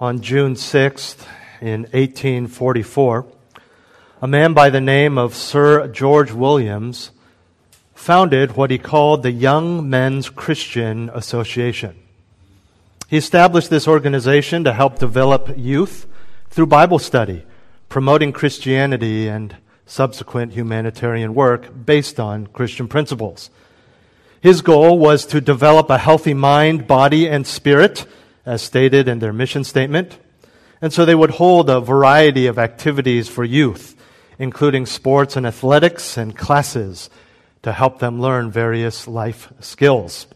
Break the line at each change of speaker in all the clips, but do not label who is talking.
On June 6th, in 1844, a man by the name of Sir George Williams founded what he called the Young Men's Christian Association. He established this organization to help develop youth through Bible study, promoting Christianity and subsequent humanitarian work based on Christian principles. His goal was to develop a healthy mind, body, and spirit, as stated in their mission statement. And so they would hold a variety of activities for youth, including sports and athletics and classes to help them learn various life skills.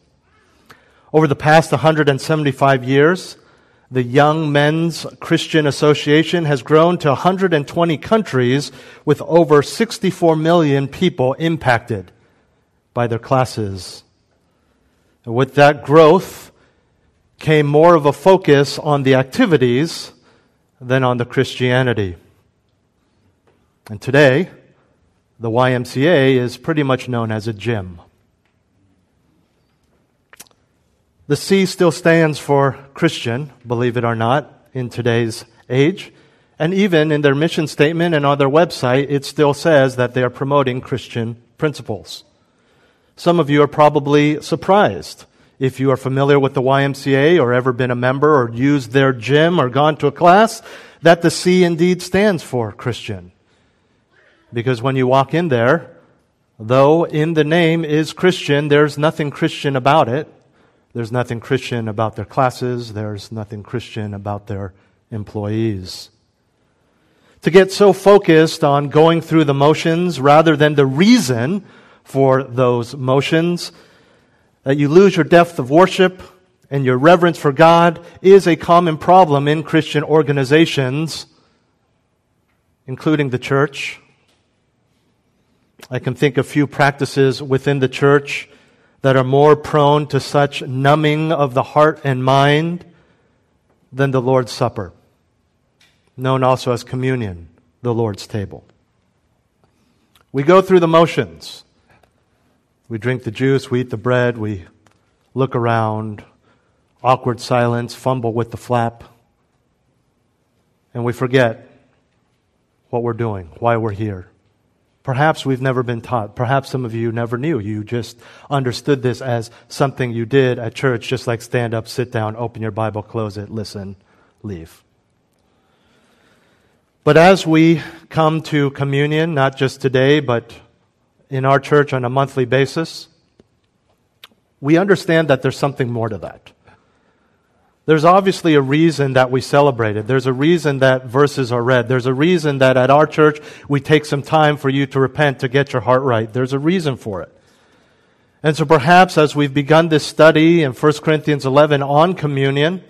Over the past 175 years, the Young Men's Christian Association has grown to 120 countries with over 64 million people impacted by their classes. And with that growth came more of a focus on the activities than on the Christianity. And today, the YMCA is pretty much known as a gym. The C still stands for Christian, believe it or not, in today's age. And even in their mission statement and on their website, it still says that they are promoting Christian principles. Some of you are probably surprised if you are familiar with the YMCA or ever been a member or used their gym or gone to a class, that the C indeed stands for Christian. Because when you walk in there, though in the name is Christian, there's nothing Christian about it. There's nothing Christian about their classes. There's nothing Christian about their employees. To get so focused on going through the motions rather than the reason for those motions that you lose your depth of worship and your reverence for God is a common problem in Christian organizations, including the church. I can think of few practices within the church that are more prone to such numbing of the heart and mind than the Lord's Supper, known also as communion, the Lord's table. We go through the motions. We drink the juice, we eat the bread, we look around, awkward silence, fumble with the flap, and we forget what we're doing, why we're here. Perhaps we've never been taught. Perhaps some of you never knew. You just understood this as something you did at church, just like stand up, sit down, open your Bible, close it, listen, leave. But as we come to communion, not just today, but in our church on a monthly basis, we understand that there's something more to that. There's obviously a reason that we celebrate it. There's a reason that verses are read. There's a reason that at our church we take some time for you to repent, to get your heart right. There's a reason for it. And so perhaps as we've begun this study in 1 Corinthians 11 on communion,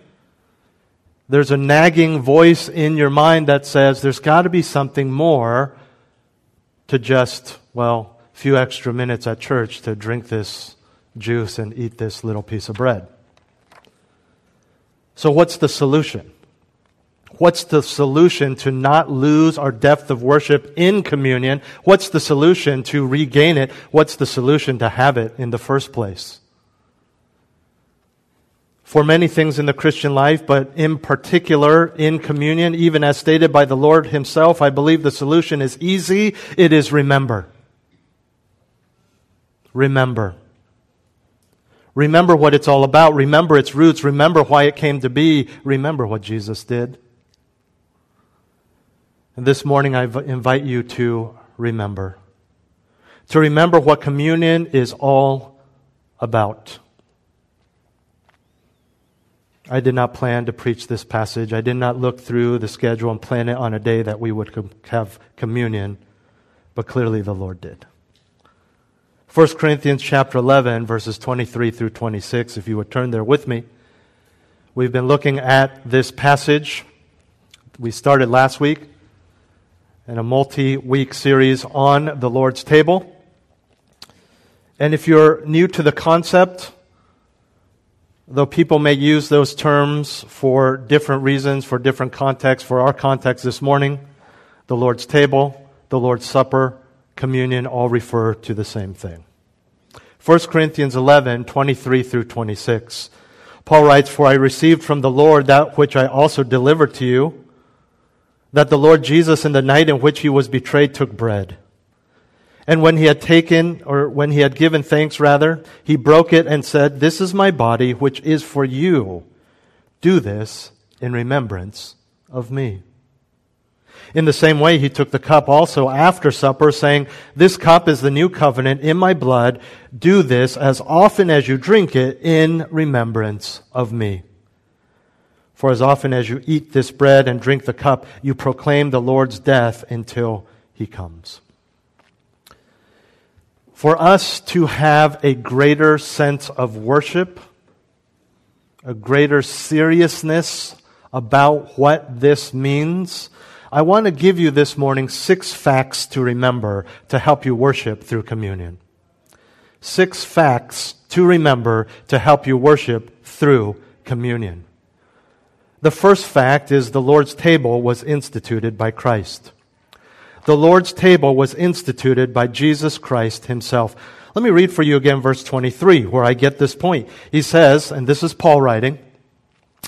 there's a nagging voice in your mind that says there's got to be something more to just, well, few extra minutes at church to drink this juice and eat this little piece of bread. So, what's the solution? What's the solution to not lose our depth of worship in communion? What's the solution to regain it? What's the solution to have it in the first place? For many things in the Christian life, but in particular in communion, even as stated by the Lord Himself, I believe the solution is easy. It is remember. Remember. Remember what it's all about. Remember its roots. Remember why it came to be. Remember what Jesus did. And this morning, I invite you to remember. To remember what communion is all about. I did not plan to preach this passage. I did not look through the schedule and plan it on a day that we would have communion, but clearly the Lord did. 1 Corinthians chapter 11, verses 23 through 26, if you would turn there with me. We've been looking at this passage. We started last week in a multi week series on the Lord's table. And if you're new to the concept, though people may use those terms for different reasons, for different contexts, for our context this morning, the Lord's table, the Lord's supper, communion all refer to the same thing. 1 Corinthians 11, 23 through 26. Paul writes, For I received from the Lord that which I also delivered to you, that the Lord Jesus in the night in which he was betrayed took bread. And when he had taken, or when he had given thanks rather, he broke it and said, This is my body, which is for you. Do this in remembrance of me. In the same way, he took the cup also after supper, saying, This cup is the new covenant in my blood. Do this as often as you drink it in remembrance of me. For as often as you eat this bread and drink the cup, you proclaim the Lord's death until he comes. For us to have a greater sense of worship, a greater seriousness about what this means, I want to give you this morning six facts to remember to help you worship through communion. Six facts to remember to help you worship through communion. The first fact is the Lord's table was instituted by Christ. The Lord's table was instituted by Jesus Christ himself. Let me read for you again verse 23 where I get this point. He says, and this is Paul writing,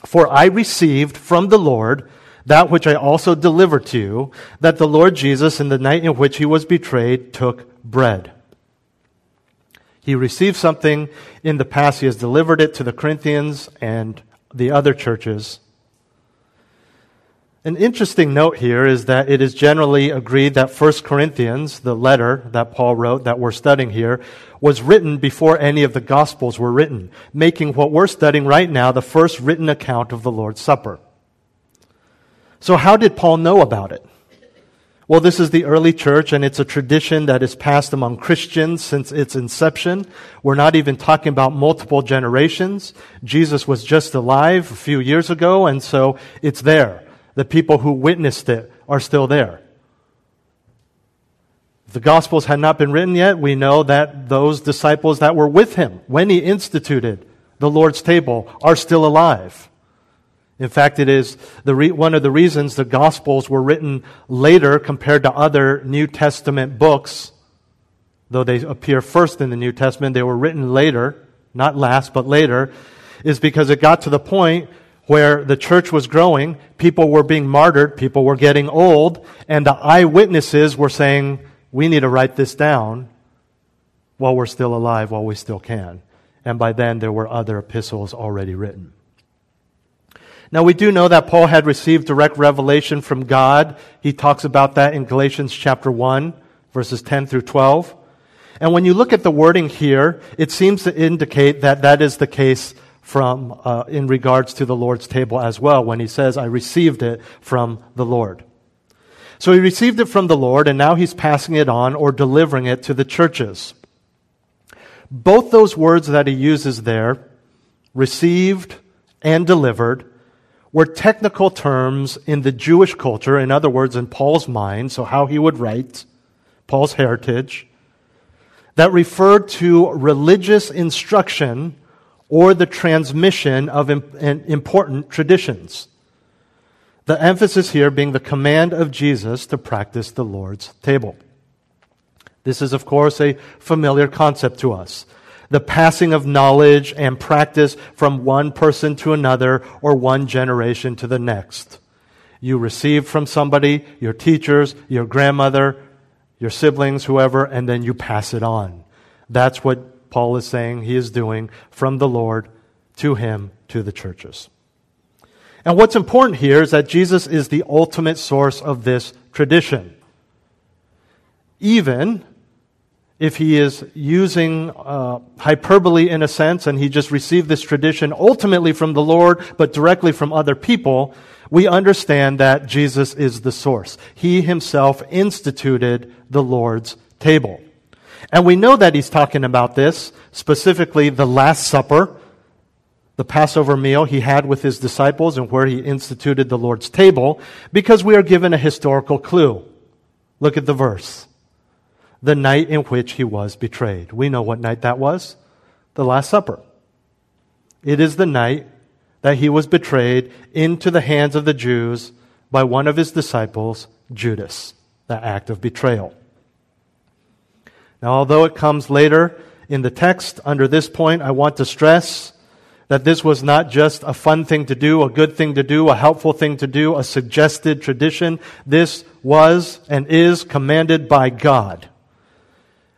For I received from the Lord that which I also delivered to you, that the Lord Jesus, in the night in which he was betrayed, took bread. He received something in the past. He has delivered it to the Corinthians and the other churches. An interesting note here is that it is generally agreed that 1 Corinthians, the letter that Paul wrote that we're studying here, was written before any of the Gospels were written, making what we're studying right now the first written account of the Lord's Supper. So, how did Paul know about it? Well, this is the early church, and it's a tradition that is passed among Christians since its inception. We're not even talking about multiple generations. Jesus was just alive a few years ago, and so it's there. The people who witnessed it are still there. If the Gospels had not been written yet, we know that those disciples that were with him when he instituted the Lord's table are still alive. In fact, it is the re- one of the reasons the Gospels were written later compared to other New Testament books. Though they appear first in the New Testament, they were written later, not last, but later, is because it got to the point where the church was growing, people were being martyred, people were getting old, and the eyewitnesses were saying, we need to write this down while we're still alive, while we still can. And by then, there were other epistles already written. Now we do know that Paul had received direct revelation from God. He talks about that in Galatians chapter 1, verses 10 through 12. And when you look at the wording here, it seems to indicate that that is the case from, uh, in regards to the Lord's table as well, when he says, I received it from the Lord. So he received it from the Lord, and now he's passing it on or delivering it to the churches. Both those words that he uses there, received and delivered, were technical terms in the Jewish culture, in other words, in Paul's mind, so how he would write, Paul's heritage, that referred to religious instruction or the transmission of important traditions. The emphasis here being the command of Jesus to practice the Lord's table. This is, of course, a familiar concept to us the passing of knowledge and practice from one person to another or one generation to the next. You receive from somebody, your teachers, your grandmother, your siblings, whoever, and then you pass it on. That's what Paul is saying he is doing from the Lord to him to the churches. And what's important here is that Jesus is the ultimate source of this tradition. Even if he is using uh, hyperbole in a sense and he just received this tradition ultimately from the Lord but directly from other people, we understand that Jesus is the source. He himself instituted the Lord's table. And we know that he's talking about this, specifically the Last Supper, the Passover meal he had with his disciples and where he instituted the Lord's table, because we are given a historical clue. Look at the verse. The night in which he was betrayed. We know what night that was. The Last Supper. It is the night that he was betrayed into the hands of the Jews by one of his disciples, Judas, the act of betrayal. Now, although it comes later in the text under this point, I want to stress that this was not just a fun thing to do, a good thing to do, a helpful thing to do, a suggested tradition. This was and is commanded by God.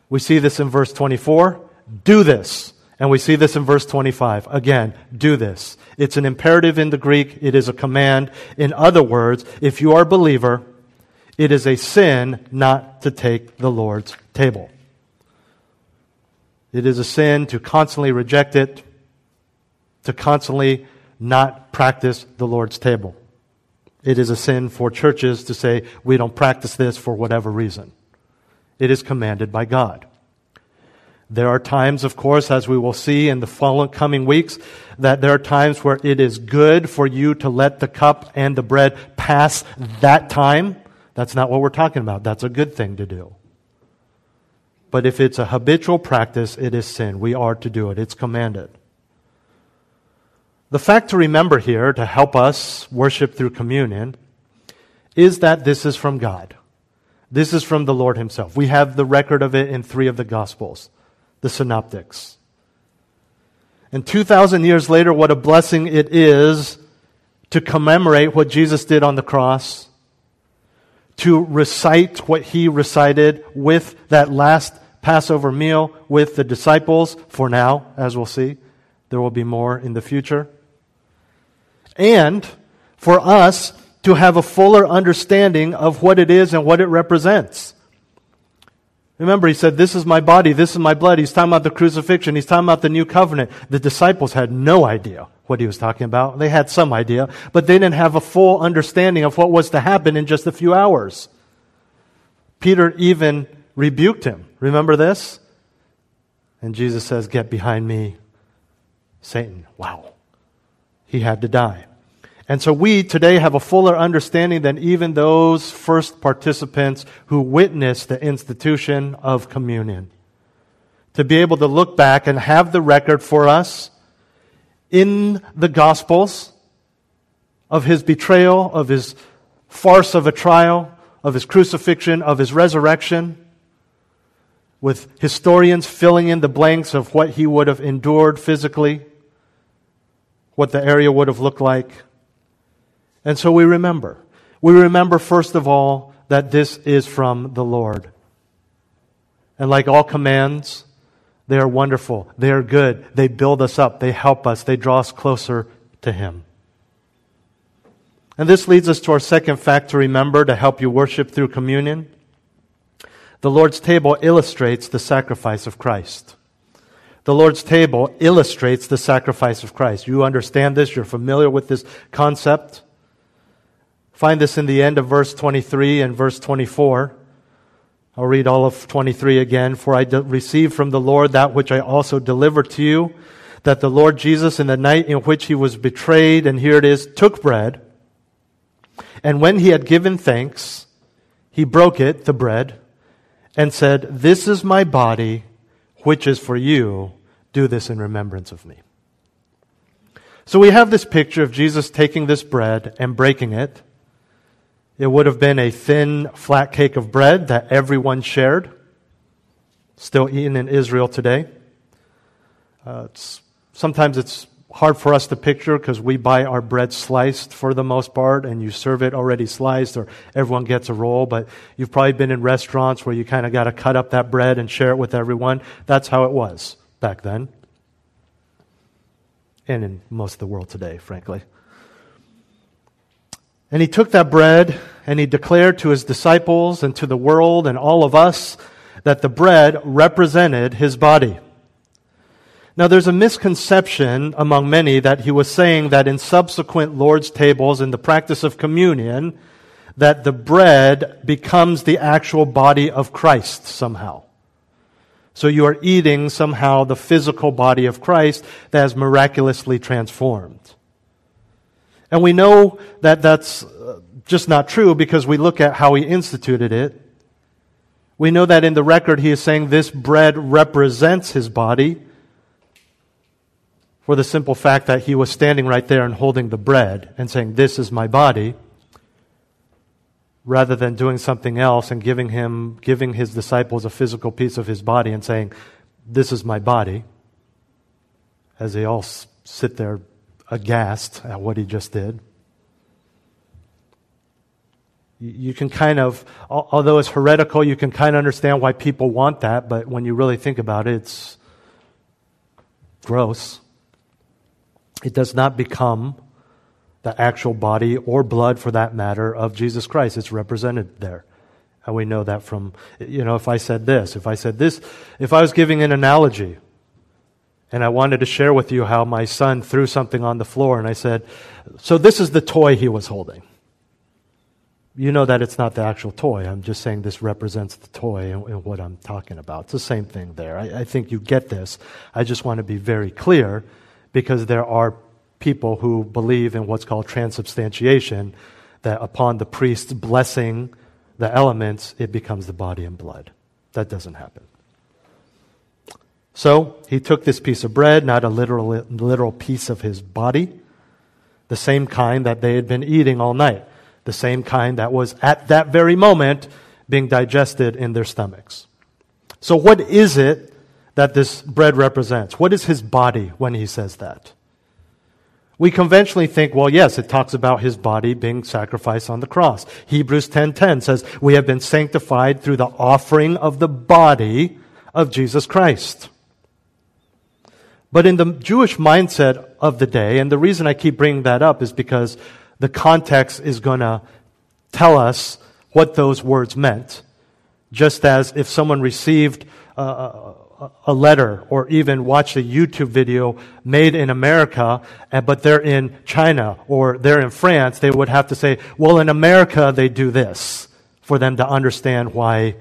We see this in verse 24. Do this. And we see this in verse 25. Again, do this. It's an imperative in the Greek. It is a command. In other words, if you are a believer, it is a sin not to take the Lord's table. It is a sin to constantly reject it, to constantly not practice the Lord's table. It is a sin for churches to say, we don't practice this for whatever reason. It is commanded by God. There are times, of course, as we will see in the following coming weeks, that there are times where it is good for you to let the cup and the bread pass that time. That's not what we're talking about. That's a good thing to do. But if it's a habitual practice, it is sin. We are to do it. It's commanded. The fact to remember here to help us worship through communion is that this is from God. This is from the Lord Himself. We have the record of it in three of the Gospels the synoptics. And 2,000 years later, what a blessing it is to commemorate what Jesus did on the cross, to recite what he recited with that last Passover meal with the disciples for now, as we'll see. There will be more in the future. And for us to have a fuller understanding of what it is and what it represents. Remember, he said, This is my body, this is my blood. He's talking about the crucifixion, he's talking about the new covenant. The disciples had no idea what he was talking about. They had some idea, but they didn't have a full understanding of what was to happen in just a few hours. Peter even rebuked him. Remember this? And Jesus says, Get behind me, Satan. Wow. He had to die. And so we today have a fuller understanding than even those first participants who witnessed the institution of communion. To be able to look back and have the record for us in the Gospels of his betrayal, of his farce of a trial, of his crucifixion, of his resurrection, with historians filling in the blanks of what he would have endured physically, what the area would have looked like. And so we remember. We remember, first of all, that this is from the Lord. And like all commands, they are wonderful. They are good. They build us up. They help us. They draw us closer to Him. And this leads us to our second fact to remember to help you worship through communion. The Lord's table illustrates the sacrifice of Christ. The Lord's table illustrates the sacrifice of Christ. You understand this. You're familiar with this concept. Find this in the end of verse 23 and verse 24. I'll read all of 23 again. For I de- received from the Lord that which I also delivered to you, that the Lord Jesus, in the night in which he was betrayed, and here it is, took bread. And when he had given thanks, he broke it, the bread, and said, This is my body, which is for you. Do this in remembrance of me. So we have this picture of Jesus taking this bread and breaking it. It would have been a thin, flat cake of bread that everyone shared, still eaten in Israel today. Uh, it's, sometimes it's hard for us to picture because we buy our bread sliced for the most part, and you serve it already sliced, or everyone gets a roll. But you've probably been in restaurants where you kind of got to cut up that bread and share it with everyone. That's how it was back then, and in most of the world today, frankly. And he took that bread and he declared to his disciples and to the world and all of us that the bread represented his body. Now, there's a misconception among many that he was saying that in subsequent Lord's tables, in the practice of communion, that the bread becomes the actual body of Christ somehow. So you are eating somehow the physical body of Christ that has miraculously transformed. And we know that that's uh, just not true because we look at how he instituted it. We know that in the record he is saying this bread represents his body for the simple fact that he was standing right there and holding the bread and saying, This is my body, rather than doing something else and giving him, giving his disciples a physical piece of his body and saying, This is my body, as they all sit there aghast at what he just did. You can kind of, although it's heretical, you can kind of understand why people want that, but when you really think about it, it's gross. It does not become the actual body or blood, for that matter, of Jesus Christ. It's represented there. And we know that from, you know, if I said this, if I said this, if I was giving an analogy, and I wanted to share with you how my son threw something on the floor, and I said, So this is the toy he was holding. You know that it's not the actual toy. I'm just saying this represents the toy and, and what I'm talking about. It's the same thing there. I, I think you get this. I just want to be very clear because there are people who believe in what's called transubstantiation, that upon the priest's blessing the elements, it becomes the body and blood. That doesn't happen. So he took this piece of bread, not a literal, literal piece of his body, the same kind that they had been eating all night, the same kind that was at that very moment being digested in their stomachs. So, what is it that this bread represents? What is his body when he says that? We conventionally think, well, yes, it talks about his body being sacrificed on the cross. Hebrews 10:10 says, "We have been sanctified through the offering of the body of Jesus Christ." But in the Jewish mindset of the day, and the reason I keep bringing that up is because the context is going to tell us what those words meant. Just as if someone received a, a letter or even watched a YouTube video made in America, but they're in China or they're in France, they would have to say, well, in America, they do this for them to understand why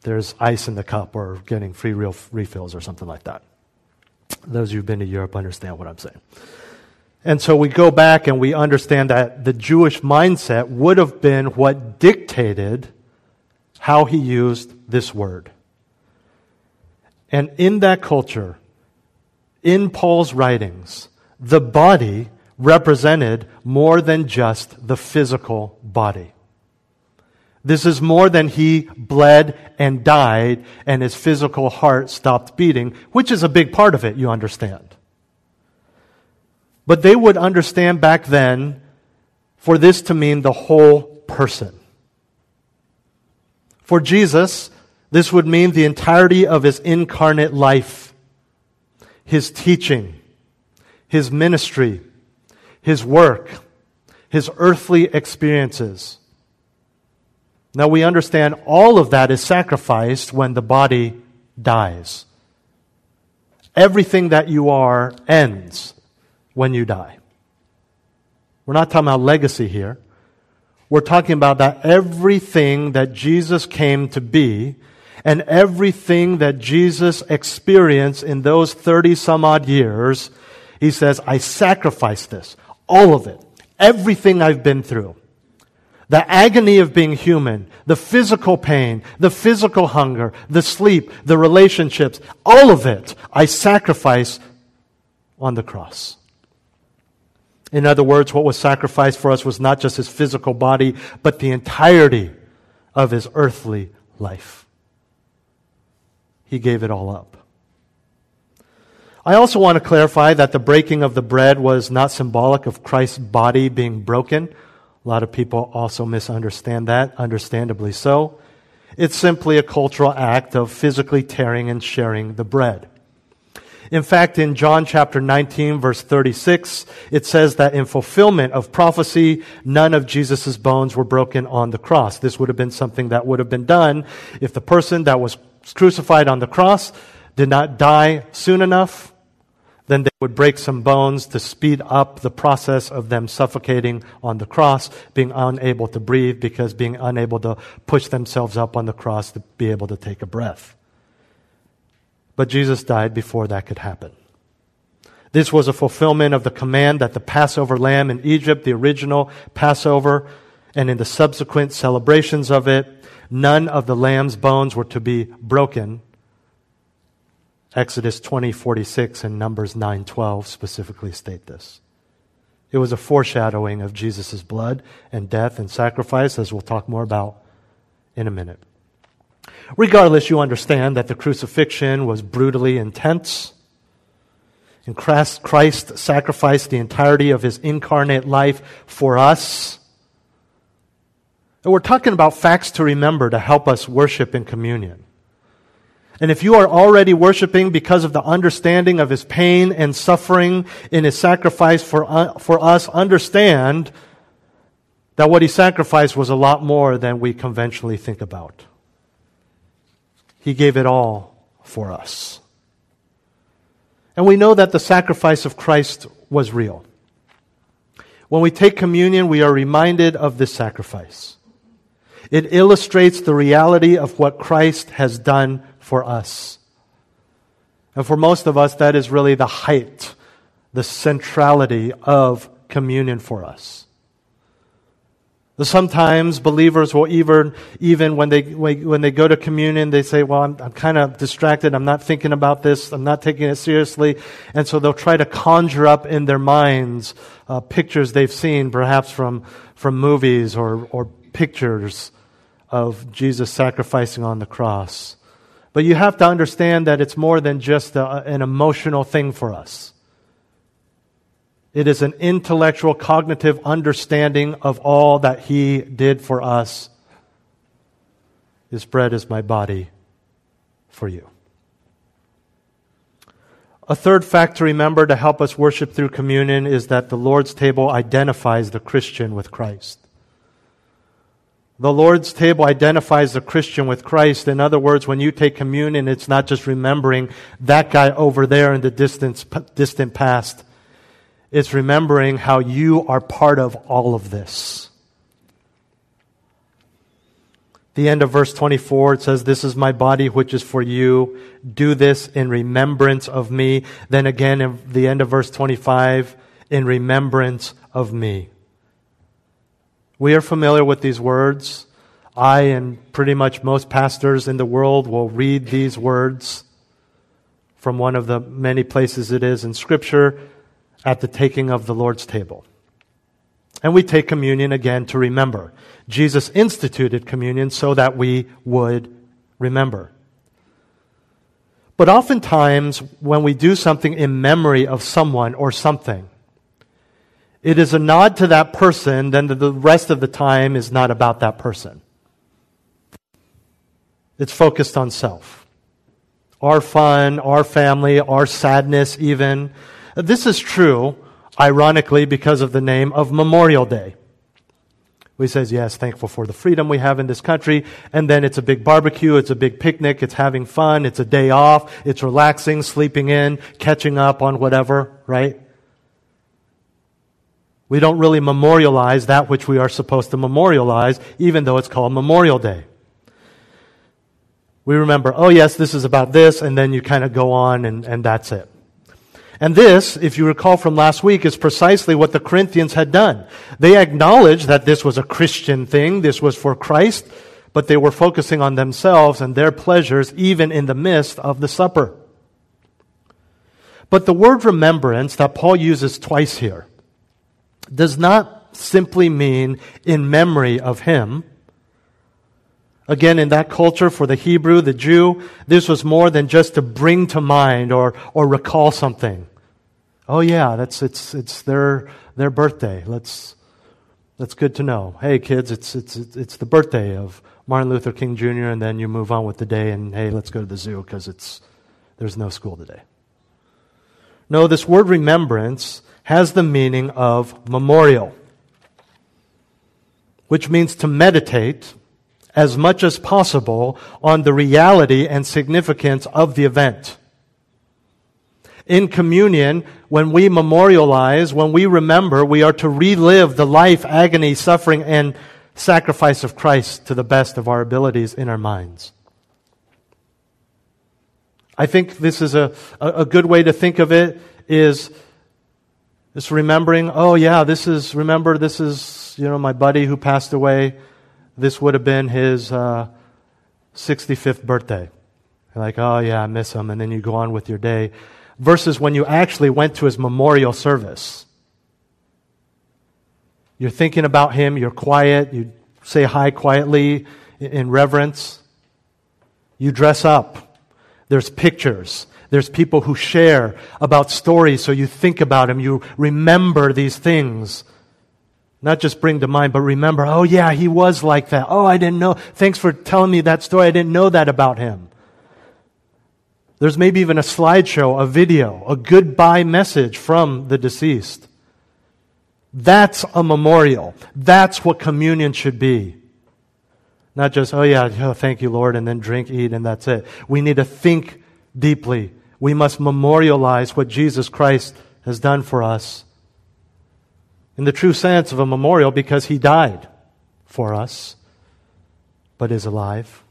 there's ice in the cup or getting free refills or something like that. Those who've been to Europe understand what I'm saying. And so we go back and we understand that the Jewish mindset would have been what dictated how he used this word. And in that culture, in Paul's writings, the body represented more than just the physical body. This is more than he bled and died and his physical heart stopped beating, which is a big part of it, you understand. But they would understand back then for this to mean the whole person. For Jesus, this would mean the entirety of his incarnate life, his teaching, his ministry, his work, his earthly experiences. Now we understand all of that is sacrificed when the body dies. Everything that you are ends when you die. We're not talking about legacy here. We're talking about that everything that Jesus came to be and everything that Jesus experienced in those 30 some odd years, he says, I sacrifice this. All of it. Everything I've been through. The agony of being human, the physical pain, the physical hunger, the sleep, the relationships, all of it I sacrifice on the cross. In other words, what was sacrificed for us was not just his physical body, but the entirety of his earthly life. He gave it all up. I also want to clarify that the breaking of the bread was not symbolic of Christ's body being broken. A lot of people also misunderstand that, understandably so. It's simply a cultural act of physically tearing and sharing the bread. In fact, in John chapter 19, verse 36, it says that in fulfillment of prophecy, none of Jesus' bones were broken on the cross. This would have been something that would have been done if the person that was crucified on the cross did not die soon enough then they would break some bones to speed up the process of them suffocating on the cross, being unable to breathe because being unable to push themselves up on the cross to be able to take a breath. But Jesus died before that could happen. This was a fulfillment of the command that the Passover lamb in Egypt, the original Passover, and in the subsequent celebrations of it, none of the lamb's bones were to be broken. Exodus 20:46 and Numbers 9:12 specifically state this. It was a foreshadowing of Jesus' blood and death and sacrifice, as we'll talk more about in a minute. Regardless, you understand that the crucifixion was brutally intense. And Christ sacrificed the entirety of his incarnate life for us. And we're talking about facts to remember to help us worship in communion. And if you are already worshiping because of the understanding of his pain and suffering in his sacrifice for, uh, for us, understand that what he sacrificed was a lot more than we conventionally think about. He gave it all for us. And we know that the sacrifice of Christ was real. When we take communion, we are reminded of this sacrifice. It illustrates the reality of what Christ has done for us. And for most of us, that is really the height, the centrality of communion for us. Sometimes believers will even, even when they, when they go to communion, they say, well, I'm, I'm kind of distracted. I'm not thinking about this. I'm not taking it seriously. And so they'll try to conjure up in their minds uh, pictures they've seen, perhaps from, from movies or, or pictures of Jesus sacrificing on the cross. But you have to understand that it's more than just a, an emotional thing for us. It is an intellectual, cognitive understanding of all that He did for us. This bread is my body for you. A third fact to remember to help us worship through communion is that the Lord's table identifies the Christian with Christ. The Lord's table identifies the Christian with Christ. In other words, when you take communion, it's not just remembering that guy over there in the distant, distant past. It's remembering how you are part of all of this. The end of verse 24, it says, This is my body which is for you. Do this in remembrance of me. Then again, in the end of verse 25, in remembrance of me. We are familiar with these words. I and pretty much most pastors in the world will read these words from one of the many places it is in Scripture at the taking of the Lord's table. And we take communion again to remember. Jesus instituted communion so that we would remember. But oftentimes, when we do something in memory of someone or something, it is a nod to that person, then the rest of the time is not about that person. It's focused on self. Our fun, our family, our sadness, even. This is true, ironically, because of the name of Memorial Day. We says, yes, thankful for the freedom we have in this country. And then it's a big barbecue, it's a big picnic, it's having fun, it's a day off, it's relaxing, sleeping in, catching up on whatever, right? We don't really memorialize that which we are supposed to memorialize, even though it's called Memorial Day. We remember, oh yes, this is about this, and then you kind of go on and, and that's it. And this, if you recall from last week, is precisely what the Corinthians had done. They acknowledged that this was a Christian thing, this was for Christ, but they were focusing on themselves and their pleasures even in the midst of the supper. But the word remembrance that Paul uses twice here does not simply mean in memory of him. Again, in that culture, for the Hebrew, the Jew, this was more than just to bring to mind or, or recall something. Oh yeah, that's, it's, it's their, their birthday. Let's, that's good to know. Hey kids, it's, it's, it's the birthday of Martin Luther King Jr. and then you move on with the day and hey, let's go to the zoo because it's, there's no school today. No, this word remembrance has the meaning of memorial, which means to meditate as much as possible on the reality and significance of the event in communion, when we memorialize, when we remember, we are to relive the life, agony, suffering, and sacrifice of Christ to the best of our abilities in our minds. I think this is a, a, good way to think of it is just remembering, oh yeah, this is, remember, this is, you know, my buddy who passed away. This would have been his uh, 65th birthday. You're like, oh yeah, I miss him. And then you go on with your day. Versus when you actually went to his memorial service. You're thinking about him, you're quiet, you say hi quietly in reverence. You dress up. There's pictures. There's people who share about stories, so you think about him, you remember these things. Not just bring to mind, but remember, oh yeah, he was like that. Oh, I didn't know. Thanks for telling me that story. I didn't know that about him. There's maybe even a slideshow, a video, a goodbye message from the deceased. That's a memorial. That's what communion should be. Not just, oh yeah, oh, thank you, Lord, and then drink, eat, and that's it. We need to think deeply. We must memorialize what Jesus Christ has done for us in the true sense of a memorial because he died for us, but is alive.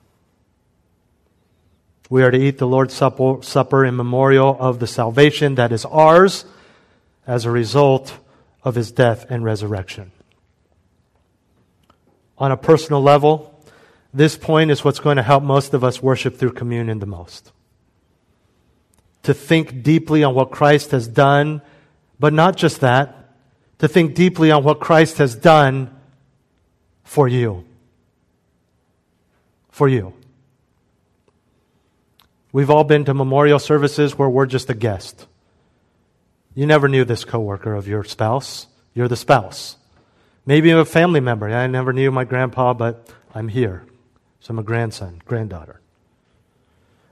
We are to eat the Lord's supper, supper in memorial of the salvation that is ours as a result of his death and resurrection. On a personal level, this point is what's going to help most of us worship through communion the most. To think deeply on what Christ has done, but not just that, to think deeply on what Christ has done for you. For you. We've all been to memorial services where we're just a guest. You never knew this coworker of your spouse. You're the spouse. Maybe a family member. I never knew my grandpa, but I'm here. So I'm a grandson, granddaughter.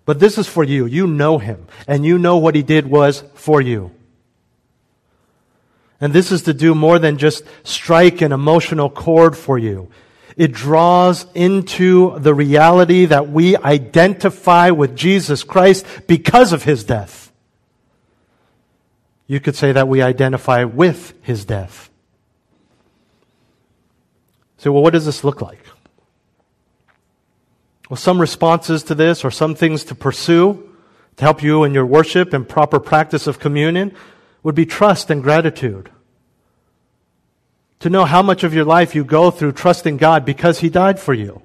But this is for you. You know him, and you know what he did was for you. And this is to do more than just strike an emotional chord for you. It draws into the reality that we identify with Jesus Christ because of his death. You could say that we identify with his death. So, well, what does this look like? Well, some responses to this or some things to pursue to help you in your worship and proper practice of communion would be trust and gratitude. To know how much of your life you go through trusting God because He died for you.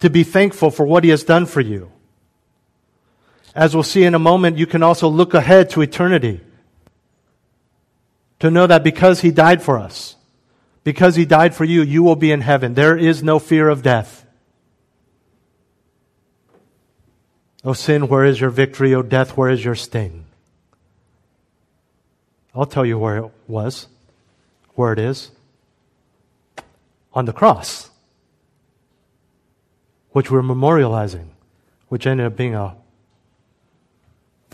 To be thankful for what He has done for you. As we'll see in a moment, you can also look ahead to eternity. To know that because He died for us, because He died for you, you will be in heaven. There is no fear of death. O sin, where is your victory? O death, where is your sting? I'll tell you where it was, where it is. On the cross, which we're memorializing, which ended up being a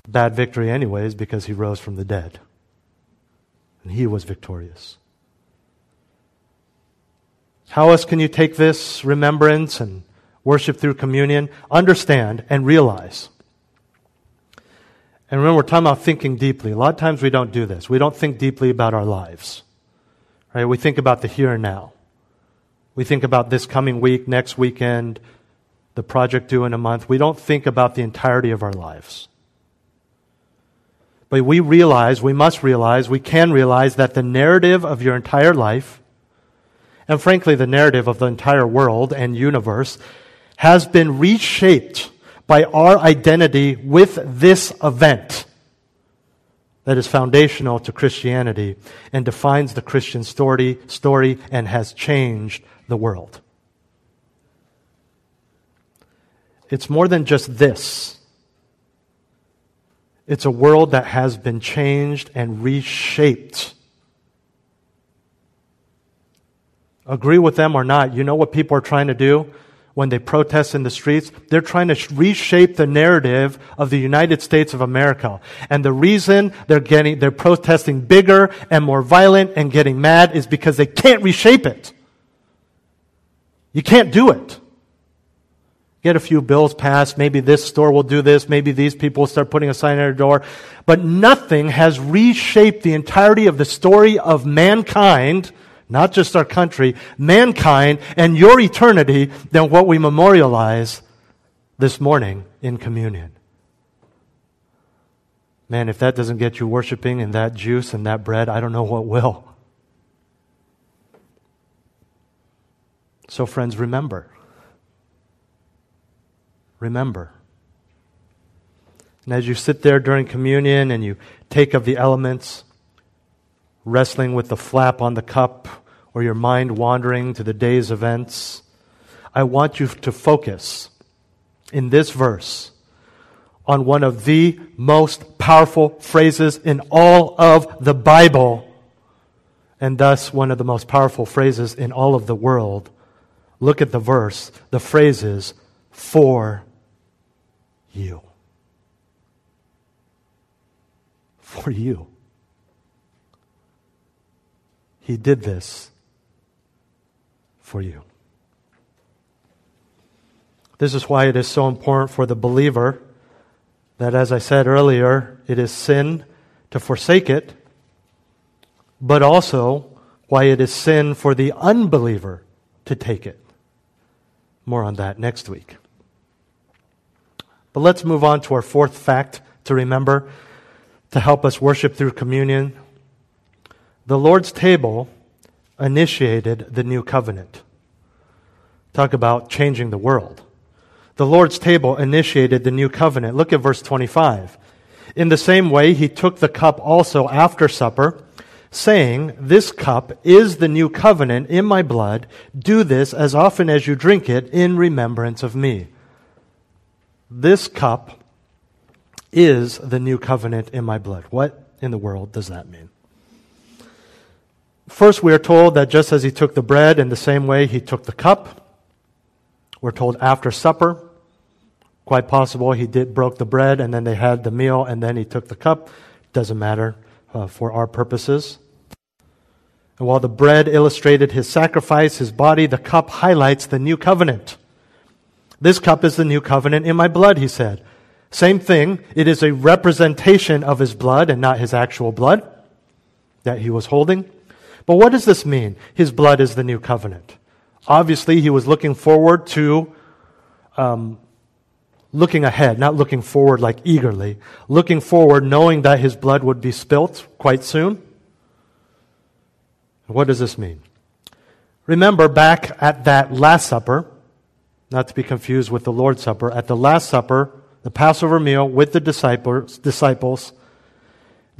bad victory, anyways, because he rose from the dead. And he was victorious. How else can you take this remembrance and worship through communion, understand and realize. And remember, we're talking about thinking deeply. A lot of times we don't do this. We don't think deeply about our lives. Right? We think about the here and now. We think about this coming week, next weekend, the project due in a month. We don't think about the entirety of our lives. But we realize, we must realize, we can realize that the narrative of your entire life, and frankly, the narrative of the entire world and universe, has been reshaped by our identity with this event that is foundational to Christianity and defines the Christian story, story and has changed the world. It's more than just this. It's a world that has been changed and reshaped. Agree with them or not, you know what people are trying to do? When they protest in the streets, they're trying to reshape the narrative of the United States of America. And the reason they're getting, they're protesting bigger and more violent and getting mad is because they can't reshape it. You can't do it. Get a few bills passed. Maybe this store will do this. Maybe these people will start putting a sign on their door. But nothing has reshaped the entirety of the story of mankind not just our country, mankind, and your eternity than what we memorialize this morning in communion. Man, if that doesn't get you worshiping in that juice and that bread, I don't know what will. So, friends, remember. Remember. And as you sit there during communion and you take of the elements, wrestling with the flap on the cup or your mind wandering to the day's events, I want you to focus in this verse on one of the most powerful phrases in all of the Bible, and thus one of the most powerful phrases in all of the world. Look at the verse. The phrase is, for you. For you. He did this for you. This is why it is so important for the believer that, as I said earlier, it is sin to forsake it, but also why it is sin for the unbeliever to take it. More on that next week. But let's move on to our fourth fact to remember to help us worship through communion. The Lord's table initiated the new covenant. Talk about changing the world the Lord's table initiated the new covenant. Look at verse 25. In the same way, he took the cup also after supper, saying, This cup is the new covenant in my blood. Do this as often as you drink it in remembrance of me. This cup is the new covenant in my blood. What in the world does that mean? First, we are told that just as he took the bread, in the same way he took the cup. We're told after supper, Quite possible he did broke the bread and then they had the meal and then he took the cup. Doesn't matter uh, for our purposes. And while the bread illustrated his sacrifice, his body, the cup highlights the new covenant. This cup is the new covenant in my blood, he said. Same thing. It is a representation of his blood and not his actual blood that he was holding. But what does this mean? His blood is the new covenant. Obviously, he was looking forward to um, looking ahead, not looking forward like eagerly, looking forward knowing that his blood would be spilt quite soon. What does this mean? Remember back at that Last Supper, not to be confused with the Lord's Supper, at the Last Supper, the Passover meal with the disciples, disciples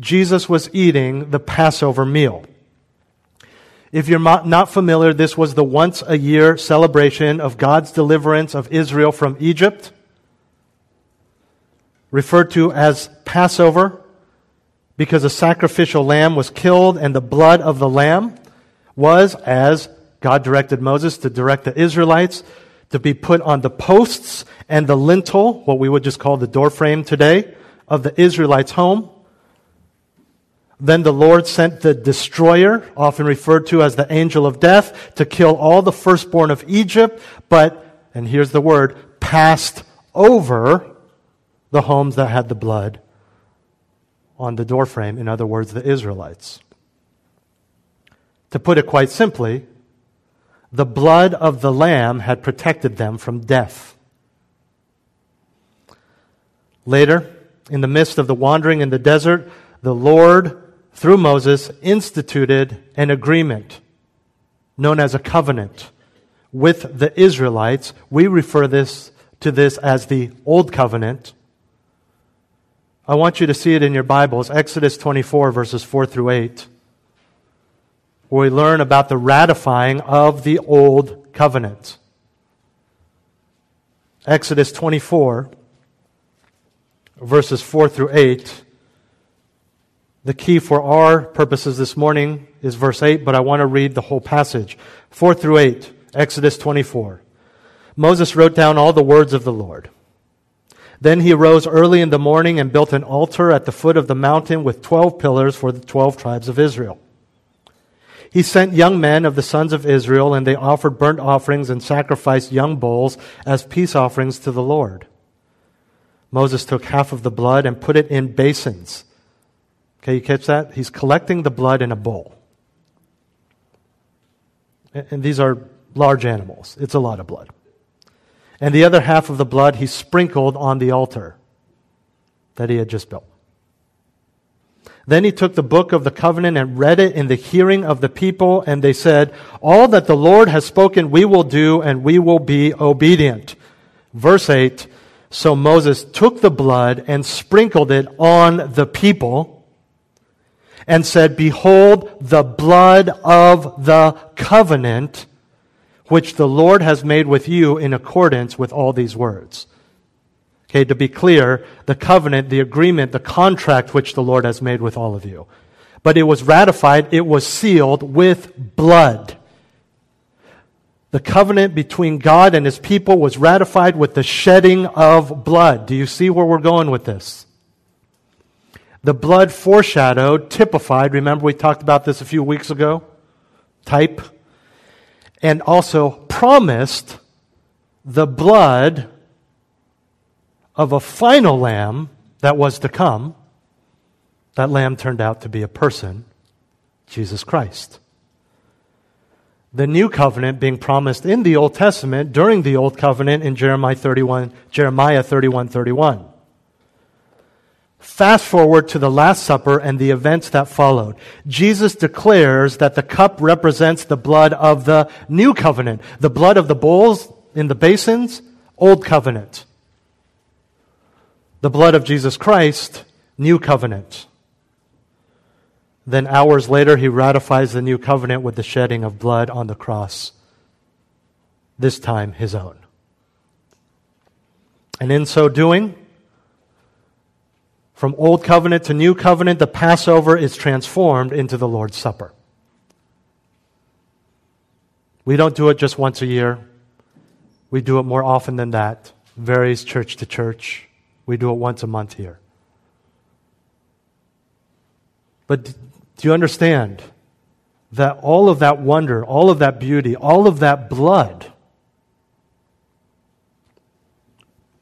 Jesus was eating the Passover meal. If you're not familiar, this was the once a year celebration of God's deliverance of Israel from Egypt referred to as Passover because a sacrificial lamb was killed and the blood of the lamb was, as God directed Moses to direct the Israelites, to be put on the posts and the lintel, what we would just call the doorframe today, of the Israelites' home. Then the Lord sent the destroyer, often referred to as the angel of death, to kill all the firstborn of Egypt, but, and here's the word, passed over the homes that had the blood on the doorframe, in other words, the Israelites. To put it quite simply, the blood of the Lamb had protected them from death. Later, in the midst of the wandering in the desert, the Lord, through Moses, instituted an agreement known as a covenant with the Israelites. We refer this to this as the Old Covenant. I want you to see it in your Bibles, Exodus 24, verses 4 through 8, where we learn about the ratifying of the old covenant. Exodus 24, verses 4 through 8. The key for our purposes this morning is verse 8, but I want to read the whole passage. 4 through 8, Exodus 24. Moses wrote down all the words of the Lord. Then he arose early in the morning and built an altar at the foot of the mountain with twelve pillars for the twelve tribes of Israel. He sent young men of the sons of Israel, and they offered burnt offerings and sacrificed young bulls as peace offerings to the Lord. Moses took half of the blood and put it in basins. Okay, you catch that? He's collecting the blood in a bowl. And these are large animals. It's a lot of blood and the other half of the blood he sprinkled on the altar that he had just built. Then he took the book of the covenant and read it in the hearing of the people, and they said, All that the Lord has spoken we will do, and we will be obedient. Verse 8 So Moses took the blood and sprinkled it on the people, and said, Behold, the blood of the covenant which the Lord has made with you in accordance with all these words. Okay, to be clear, the covenant, the agreement, the contract which the Lord has made with all of you. But it was ratified, it was sealed with blood. The covenant between God and his people was ratified with the shedding of blood. Do you see where we're going with this? The blood foreshadowed, typified, remember we talked about this a few weeks ago? Type. And also promised the blood of a final lamb that was to come, that lamb turned out to be a person, Jesus Christ. The new covenant being promised in the Old Testament during the Old Covenant in Jeremiah 31, Jeremiah 31, 31. Fast forward to the Last Supper and the events that followed. Jesus declares that the cup represents the blood of the new covenant. The blood of the bulls in the basins, old covenant the blood of Jesus Christ, new covenant. Then hours later, he ratifies the new covenant with the shedding of blood on the cross, this time his own. And in so doing, from old covenant to new covenant, the Passover is transformed into the Lord's Supper. We don't do it just once a year. We do it more often than that. Varies church to church. We do it once a month here. But do you understand that all of that wonder, all of that beauty, all of that blood,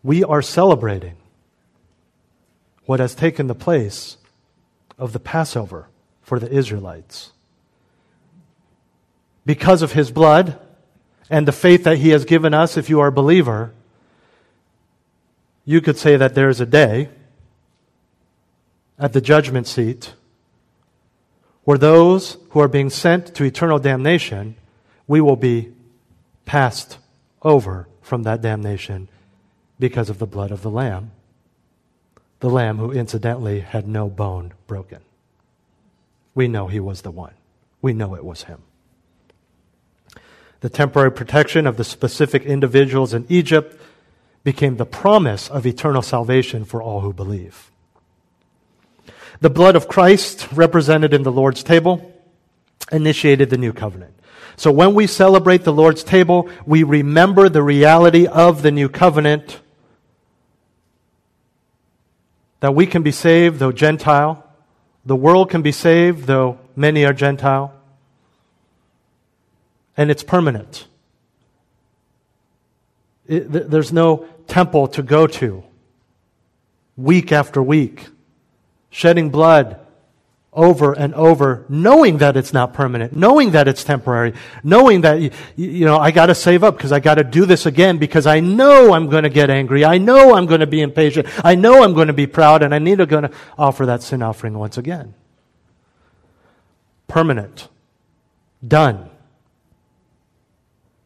we are celebrating what has taken the place of the Passover for the Israelites. Because of his blood and the faith that he has given us, if you are a believer, you could say that there is a day at the judgment seat where those who are being sent to eternal damnation, we will be passed over from that damnation because of the blood of the Lamb. The Lamb who incidentally had no bone broken. We know he was the one. We know it was him. The temporary protection of the specific individuals in Egypt became the promise of eternal salvation for all who believe. The blood of Christ, represented in the Lord's table, initiated the new covenant. So when we celebrate the Lord's table, we remember the reality of the new covenant that we can be saved though Gentile, the world can be saved though many are Gentile, and it's permanent. It, there's no temple to go to week after week, shedding blood over and over, knowing that it's not permanent, knowing that it's temporary, knowing that, you, know, I gotta save up because I gotta do this again because I know I'm gonna get angry. I know I'm gonna be impatient. I know I'm gonna be proud and I need to gonna offer that sin offering once again. Permanent. Done.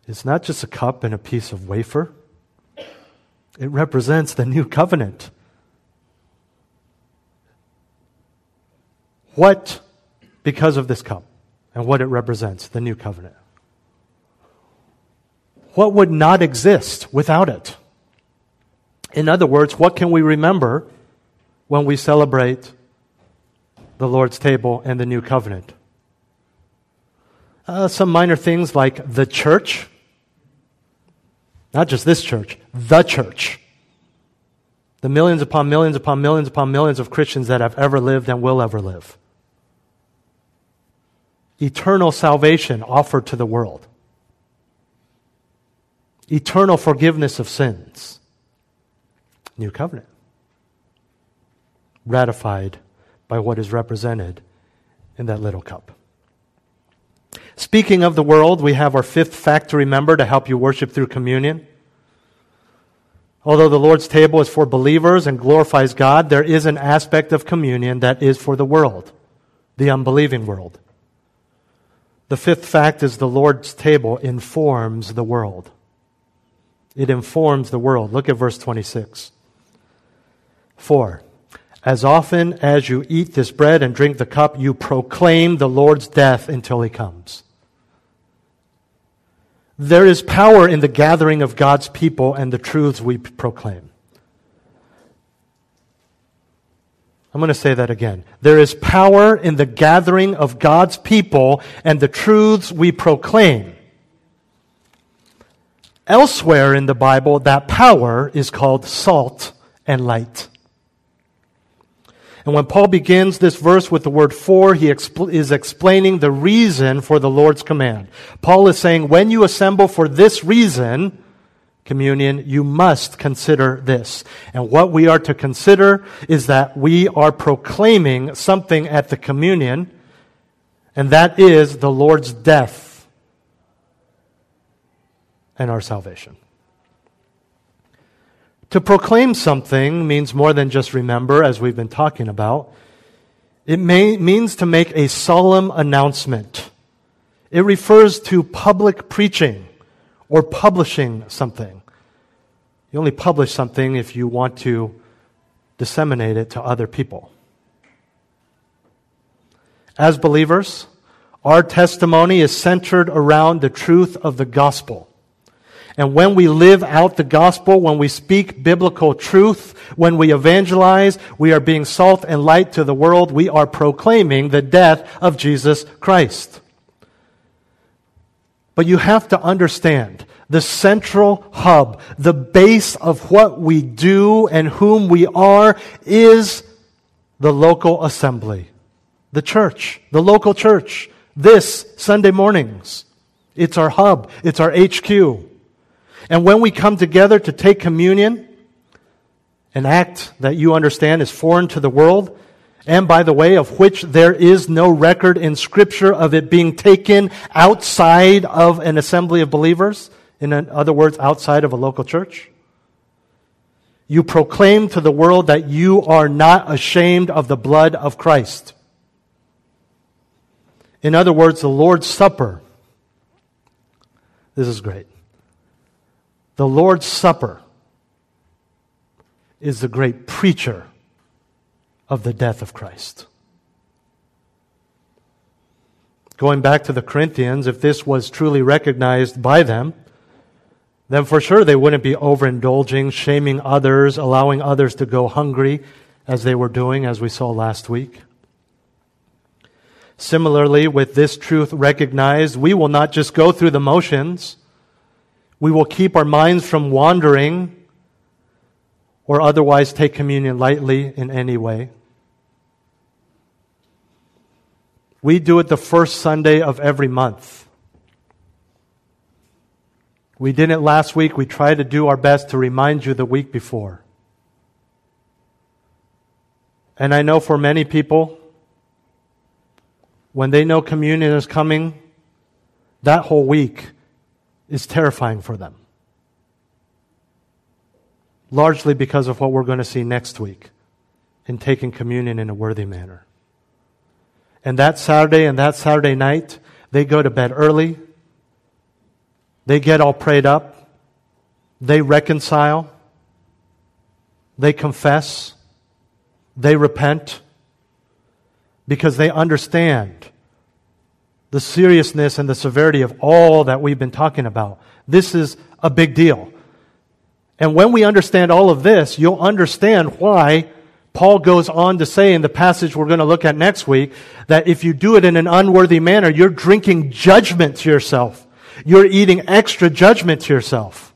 It's not just a cup and a piece of wafer. It represents the new covenant. What, because of this cup and what it represents, the new covenant? What would not exist without it? In other words, what can we remember when we celebrate the Lord's table and the new covenant? Uh, some minor things like the church, not just this church, the church. The millions upon millions upon millions upon millions of Christians that have ever lived and will ever live. Eternal salvation offered to the world. Eternal forgiveness of sins. New covenant. Ratified by what is represented in that little cup. Speaking of the world, we have our fifth fact to remember to help you worship through communion. Although the Lord's table is for believers and glorifies God, there is an aspect of communion that is for the world, the unbelieving world. The fifth fact is the Lord's table informs the world. It informs the world. Look at verse 26. 4. As often as you eat this bread and drink the cup, you proclaim the Lord's death until he comes. There is power in the gathering of God's people and the truths we proclaim. I'm going to say that again. There is power in the gathering of God's people and the truths we proclaim. Elsewhere in the Bible, that power is called salt and light. And when Paul begins this verse with the word for, he expl- is explaining the reason for the Lord's command. Paul is saying, when you assemble for this reason, communion, you must consider this. And what we are to consider is that we are proclaiming something at the communion, and that is the Lord's death and our salvation. To proclaim something means more than just remember, as we've been talking about. It may, means to make a solemn announcement. It refers to public preaching or publishing something. You only publish something if you want to disseminate it to other people. As believers, our testimony is centered around the truth of the gospel. And when we live out the gospel, when we speak biblical truth, when we evangelize, we are being salt and light to the world. We are proclaiming the death of Jesus Christ. But you have to understand the central hub, the base of what we do and whom we are is the local assembly, the church, the local church. This Sunday mornings. It's our hub. It's our HQ. And when we come together to take communion, an act that you understand is foreign to the world, and by the way, of which there is no record in Scripture of it being taken outside of an assembly of believers, in other words, outside of a local church. You proclaim to the world that you are not ashamed of the blood of Christ. In other words, the Lord's Supper. This is great. The Lord's Supper is the great preacher of the death of Christ. Going back to the Corinthians, if this was truly recognized by them, then for sure they wouldn't be overindulging, shaming others, allowing others to go hungry as they were doing, as we saw last week. Similarly, with this truth recognized, we will not just go through the motions we will keep our minds from wandering or otherwise take communion lightly in any way. We do it the first Sunday of every month. We did it last week. We try to do our best to remind you the week before. And I know for many people, when they know communion is coming, that whole week is terrifying for them. Largely because of what we're going to see next week in taking communion in a worthy manner. And that Saturday and that Saturday night, they go to bed early. They get all prayed up. They reconcile. They confess. They repent because they understand the seriousness and the severity of all that we've been talking about. This is a big deal. And when we understand all of this, you'll understand why Paul goes on to say in the passage we're going to look at next week that if you do it in an unworthy manner, you're drinking judgment to yourself. You're eating extra judgment to yourself.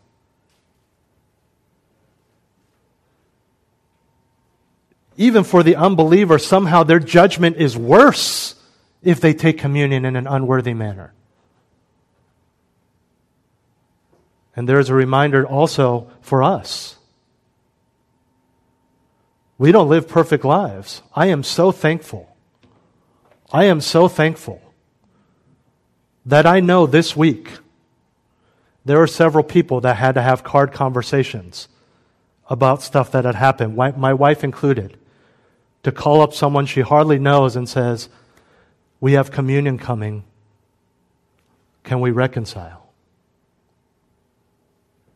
Even for the unbeliever, somehow their judgment is worse if they take communion in an unworthy manner. And there is a reminder also for us. We don't live perfect lives. I am so thankful. I am so thankful that I know this week there are several people that had to have card conversations about stuff that had happened, my wife included, to call up someone she hardly knows and says, We have communion coming. Can we reconcile?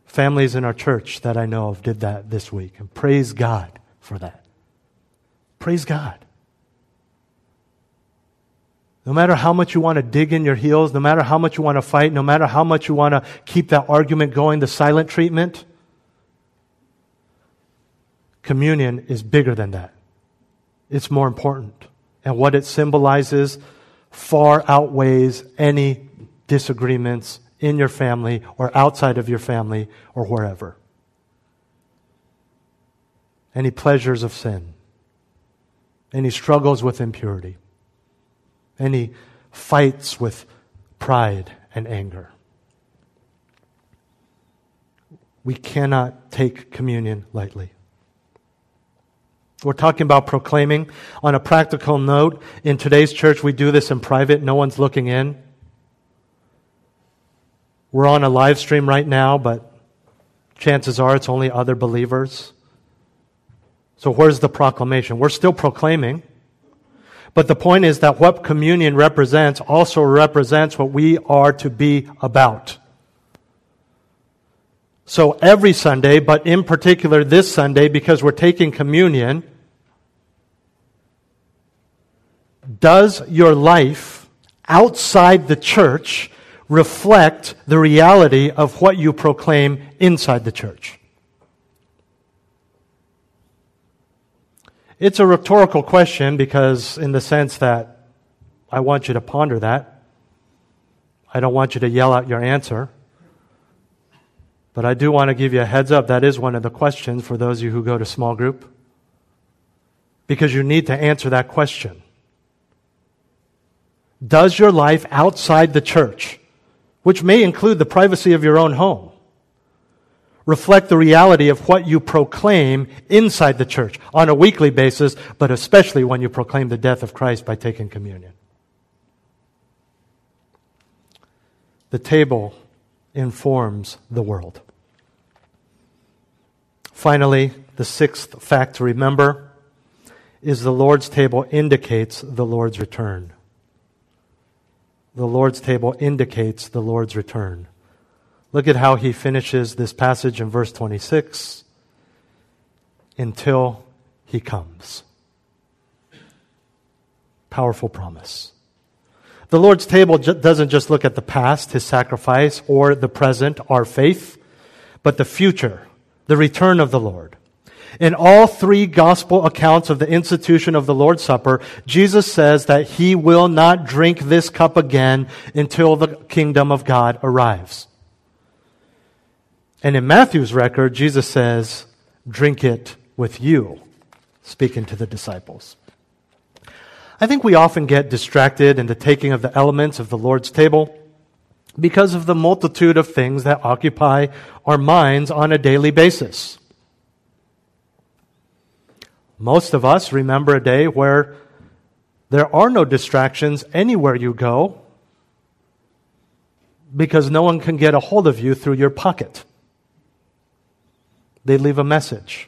Families in our church that I know of did that this week, and praise God for that. Praise God. No matter how much you want to dig in your heels, no matter how much you want to fight, no matter how much you want to keep that argument going, the silent treatment, communion is bigger than that. It's more important. And what it symbolizes far outweighs any disagreements in your family or outside of your family or wherever. Any pleasures of sin, any struggles with impurity any fights with pride and anger. We cannot take communion lightly. We're talking about proclaiming. On a practical note, in today's church, we do this in private. No one's looking in. We're on a live stream right now, but chances are it's only other believers. So, where's the proclamation? We're still proclaiming. But the point is that what communion represents also represents what we are to be about. So every Sunday, but in particular this Sunday, because we're taking communion, does your life outside the church reflect the reality of what you proclaim inside the church? It's a rhetorical question because, in the sense that I want you to ponder that. I don't want you to yell out your answer. But I do want to give you a heads up. That is one of the questions for those of you who go to small group. Because you need to answer that question. Does your life outside the church, which may include the privacy of your own home, reflect the reality of what you proclaim inside the church on a weekly basis, but especially when you proclaim the death of Christ by taking communion. The table informs the world. Finally, the sixth fact to remember is the Lord's table indicates the Lord's return. The Lord's table indicates the Lord's return. Look at how he finishes this passage in verse 26 until he comes. Powerful promise. The Lord's table doesn't just look at the past, his sacrifice, or the present, our faith, but the future, the return of the Lord. In all three gospel accounts of the institution of the Lord's Supper, Jesus says that he will not drink this cup again until the kingdom of God arrives. And in Matthew's record, Jesus says, Drink it with you, speaking to the disciples. I think we often get distracted in the taking of the elements of the Lord's table because of the multitude of things that occupy our minds on a daily basis. Most of us remember a day where there are no distractions anywhere you go because no one can get a hold of you through your pocket. They leave a message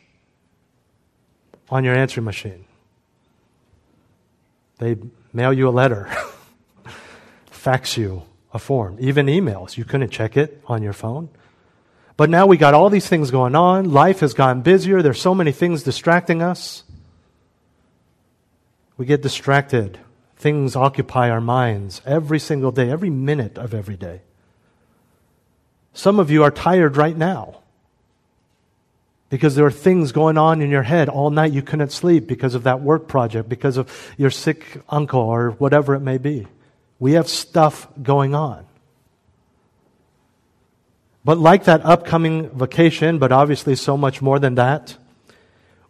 on your answering machine. They mail you a letter, fax you a form, even emails. You couldn't check it on your phone. But now we got all these things going on. Life has gotten busier. There's so many things distracting us. We get distracted. Things occupy our minds every single day, every minute of every day. Some of you are tired right now because there are things going on in your head all night you couldn't sleep because of that work project, because of your sick uncle or whatever it may be. We have stuff going on. But like that upcoming vacation, but obviously so much more than that,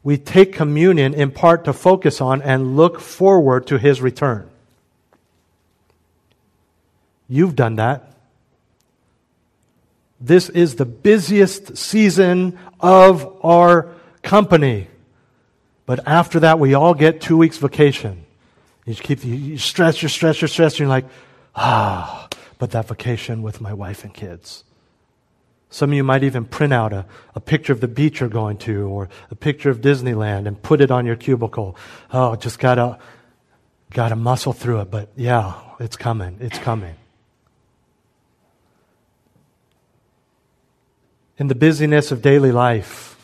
we take communion in part to focus on and look forward to his return. You've done that. This is the busiest season of our company. But after that, we all get two weeks vacation. You keep you stress, you stress, you stress, you're like, ah, but that vacation with my wife and kids. Some of you might even print out a, a picture of the beach you're going to or a picture of Disneyland and put it on your cubicle. Oh, just gotta, gotta muscle through it. But yeah, it's coming. It's coming. In the busyness of daily life,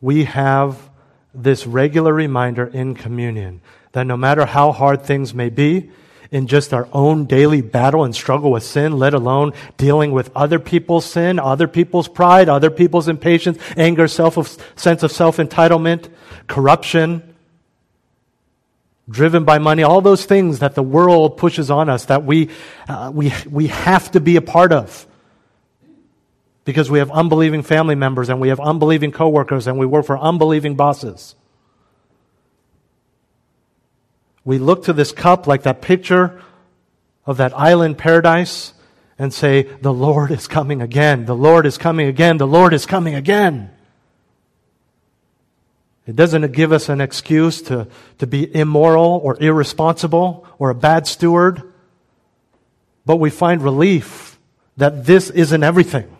we have this regular reminder in communion that no matter how hard things may be, in just our own daily battle and struggle with sin, let alone dealing with other people's sin, other people's pride, other people's impatience, anger, self sense of self entitlement, corruption, driven by money, all those things that the world pushes on us that we, uh, we, we have to be a part of. Because we have unbelieving family members and we have unbelieving coworkers and we work for unbelieving bosses. we look to this cup like that picture of that island paradise and say, The Lord is coming again. The Lord is coming again. The Lord is coming again. It doesn't give us an excuse to, to be immoral or irresponsible or a bad steward, but we find relief that this isn't everything.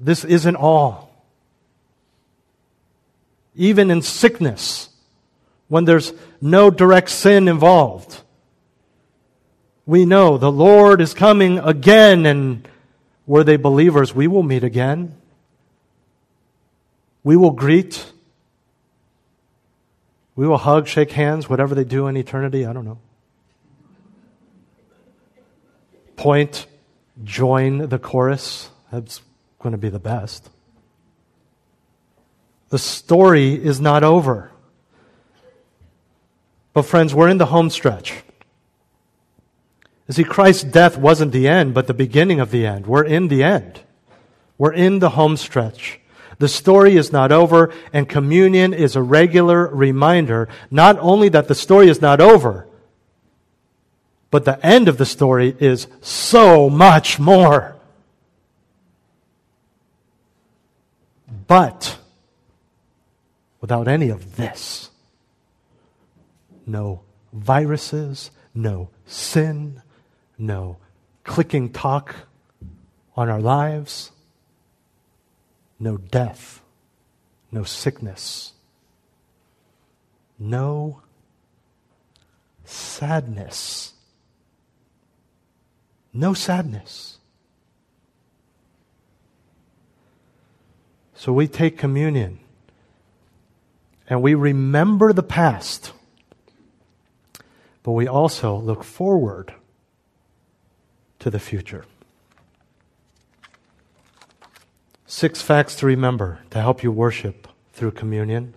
This isn't all. Even in sickness, when there's no direct sin involved. We know the Lord is coming again, and were they believers, we will meet again. We will greet. We will hug, shake hands, whatever they do in eternity. I don't know. Point, join the chorus. That's going to be the best. The story is not over. But, friends, we're in the home stretch. You see, Christ's death wasn't the end, but the beginning of the end. We're in the end. We're in the home stretch. The story is not over, and communion is a regular reminder not only that the story is not over, but the end of the story is so much more. But without any of this, no viruses, no sin, no clicking talk on our lives, no death, no sickness, no sadness. No sadness. So we take communion and we remember the past but we also look forward to the future. Six facts to remember to help you worship through communion.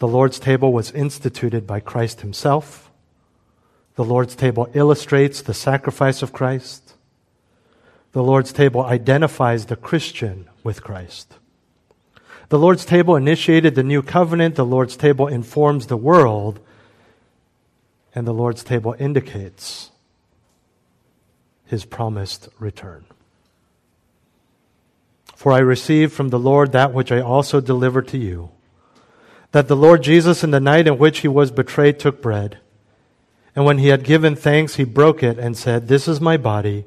The Lord's table was instituted by Christ Himself. The Lord's table illustrates the sacrifice of Christ. The Lord's table identifies the Christian with Christ. The Lord's table initiated the new covenant. The Lord's table informs the world and the Lord's table indicates his promised return. For I received from the Lord that which I also delivered to you that the Lord Jesus, in the night in which he was betrayed, took bread. And when he had given thanks, he broke it and said, This is my body,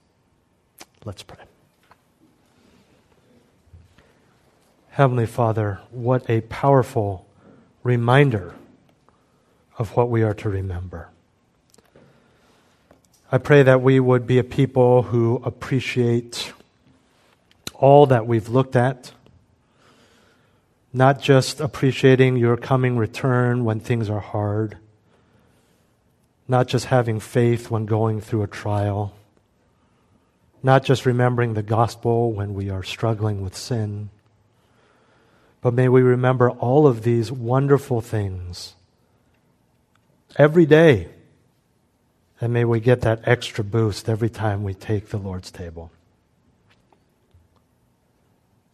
Let's pray. Heavenly Father, what a powerful reminder of what we are to remember. I pray that we would be a people who appreciate all that we've looked at, not just appreciating your coming return when things are hard, not just having faith when going through a trial, not just remembering the gospel when we are struggling with sin but may we remember all of these wonderful things every day. And may we get that extra boost every time we take the Lord's table.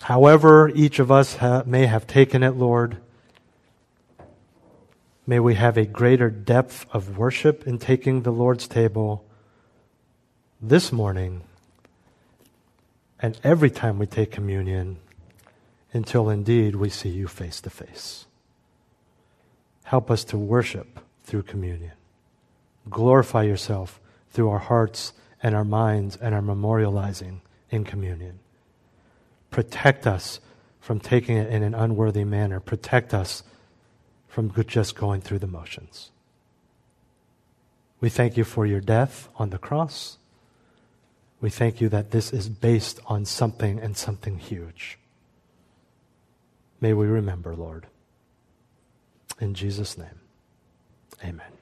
However, each of us ha- may have taken it, Lord, may we have a greater depth of worship in taking the Lord's table this morning and every time we take communion until indeed we see you face to face. Help us to worship through communion. Glorify yourself through our hearts and our minds and our memorializing in communion. Protect us from taking it in an unworthy manner. Protect us from just going through the motions. We thank you for your death on the cross. We thank you that this is based on something and something huge. May we remember, Lord. In Jesus' name, amen.